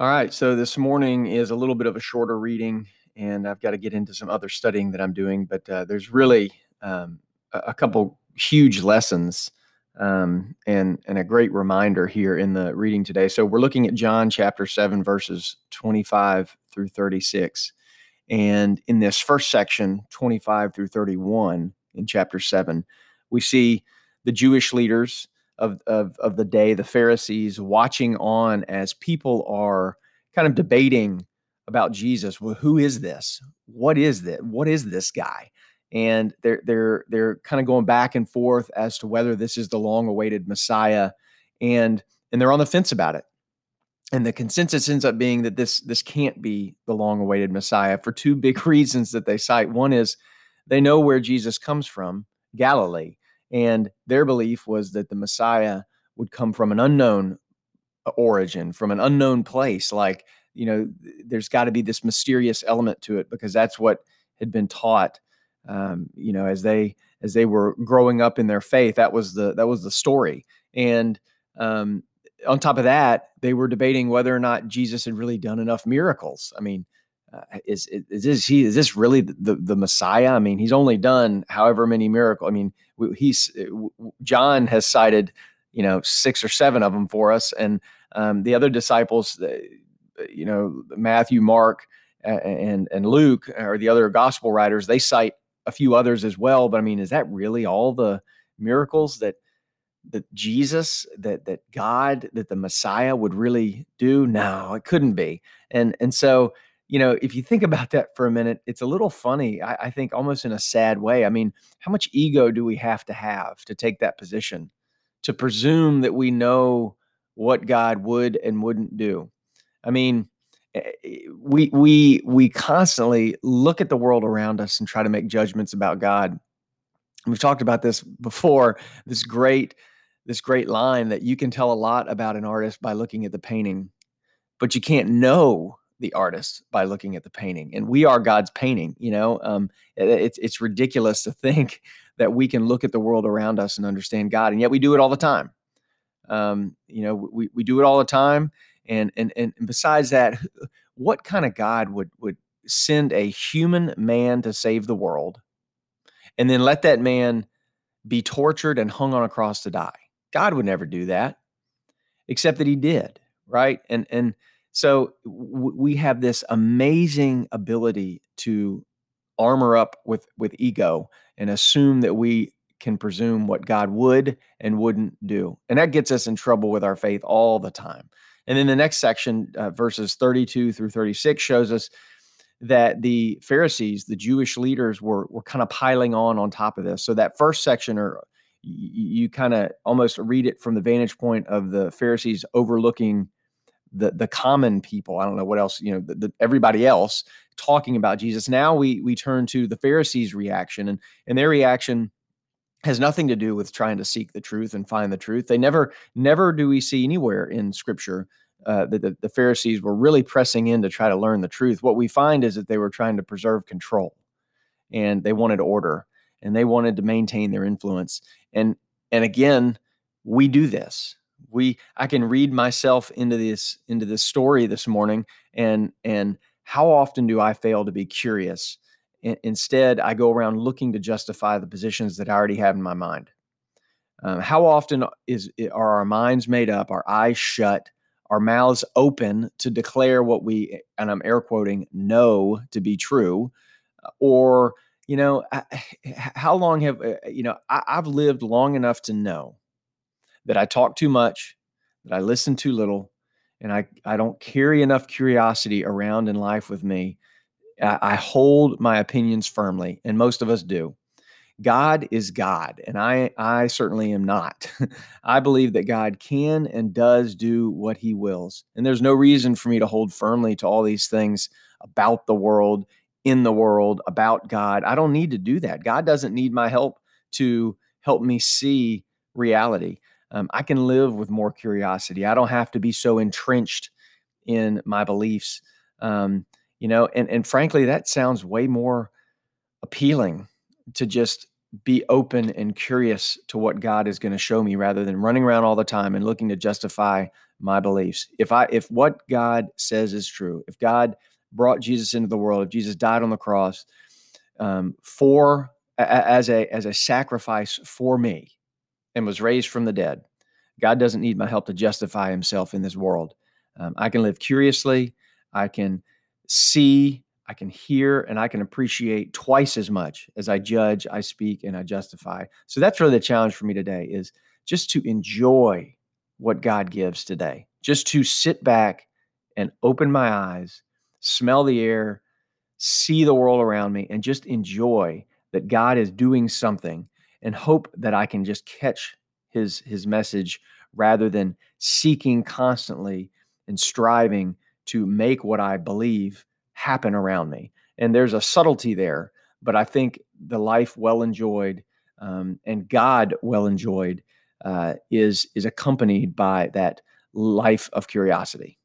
All right, so this morning is a little bit of a shorter reading, and I've got to get into some other studying that I'm doing. But uh, there's really um, a, couple huge lessons um, and and a great reminder here in the reading today. So we're looking at John chapter seven, verses 25 through 36, and in this first section, 25 through 31 in chapter seven, we see the Jewish leaders of, of, of the day, the Pharisees, watching on as people are kind of debating about Jesus. Well, who is this? What is this? What is this guy? And they're they're they're kind of going back and forth as to whether this is the long-awaited Messiah, and and they're on the fence about it. And the consensus ends up being that this this can't be the long-awaited Messiah for two big reasons that they cite. One is they know where Jesus comes from, Galilee. And their belief was that the Messiah would come from an unknown uh, origin, from an unknown place. Like, you know, there's got to be this mysterious element to it because that's what had been taught, um, you know, as they as they were growing up in their faith. That was the that was the story. And um, on top of that, they were debating whether or not Jesus had really done enough miracles. I mean, uh, is, is this he is this really the, the Messiah? I mean, he's only done however many miracles. I mean, he's uh, John has cited you know six or seven of them for us, and um, the other disciples, uh, you know, Matthew, Mark, and and Luke, or the other gospel writers, they cite a few others as well. But I mean, is that really all the miracles that that Jesus, that that God, that the Messiah would really do? No, it couldn't be. And and so you know, if you think about that for a minute, it's a little funny. I, I, think almost in a sad way. I mean, how much ego do we have to have to take that position, to presume that we know what God would and wouldn't do? I mean, eh, eh, we we we constantly look at the world around us and try to make judgments about God. We've talked about this before. This great this great line that you can tell a lot about an artist by looking at the painting, but you can't know the artist by looking at the painting and we are god's painting you know um, it, it's, it's ridiculous to think that we can look at the world around us and understand god and yet we do it all the time. Um, you know we, we do it all the time and, and and besides that what kind of god would would send a human man to save the world and then let that man be tortured and hung on a cross to die? God would never do that except that he did right? And and so w- we have this amazing ability to armor up with with ego and assume that we can presume what God would and wouldn't do. And that gets us in trouble with our faith all the time. And then the next section, uh, verses 32 through 36, shows us that the Pharisees, the Jewish leaders, were, were kind of piling on on top of this. So that first section, or you, you kind of almost read it from the vantage point of the Pharisees overlooking the the common people i don't know what else you know the, the, everybody else talking about jesus. Now we we turn to the pharisees reaction and and their reaction has nothing to do with trying to seek the truth and find the truth. They never never do we see anywhere in scripture uh, that the, the pharisees were really pressing in to try to learn the truth. What we find is that they were trying to preserve control and they wanted order and they wanted to maintain their influence. And and again we do this we i can read myself into this into this story this morning and and how often do i fail to be curious? Instead i go around looking to justify the positions that i already have in my mind. Um, how often is are our minds made up our eyes shut our mouths open to declare what we and i'm air quoting know to be true? Or you know how long have uh, you know I, i've lived long enough to know that I talk too much, that I listen too little, and I, I don't carry enough curiosity around in life with me. I, I hold my opinions firmly, and most of us do. God is God, and I, I certainly am not. I believe that God can and does do what he wills. And there's no reason for me to hold firmly to all these things about the world, in the world, about God. I don't need to do that. God doesn't need my help to help me see reality um, I can live with more curiosity. I don't have to be so entrenched in my beliefs. Um, you know, and and frankly, that sounds way more appealing to just be open and curious to what God is going to show me rather than running around all the time and looking to justify my beliefs. If I if what God says is true, if God brought Jesus into the world, if Jesus died on the cross um, for as a as a sacrifice for me and was raised from the dead, God doesn't need my help to justify Himself in this world. Um, I can live curiously. I can see I can hear and I can appreciate twice as much as I judge, I speak, and I justify. So that's really the challenge for me today is just to enjoy what God gives today, just to sit back and open my eyes, smell the air, see the world around me, and just enjoy that God is doing something and hope that I can just catch his his message rather than seeking constantly and striving to make what I believe happen around me. And there's a subtlety there, but I think the life well enjoyed um, and God well enjoyed uh, is is accompanied by that life of curiosity.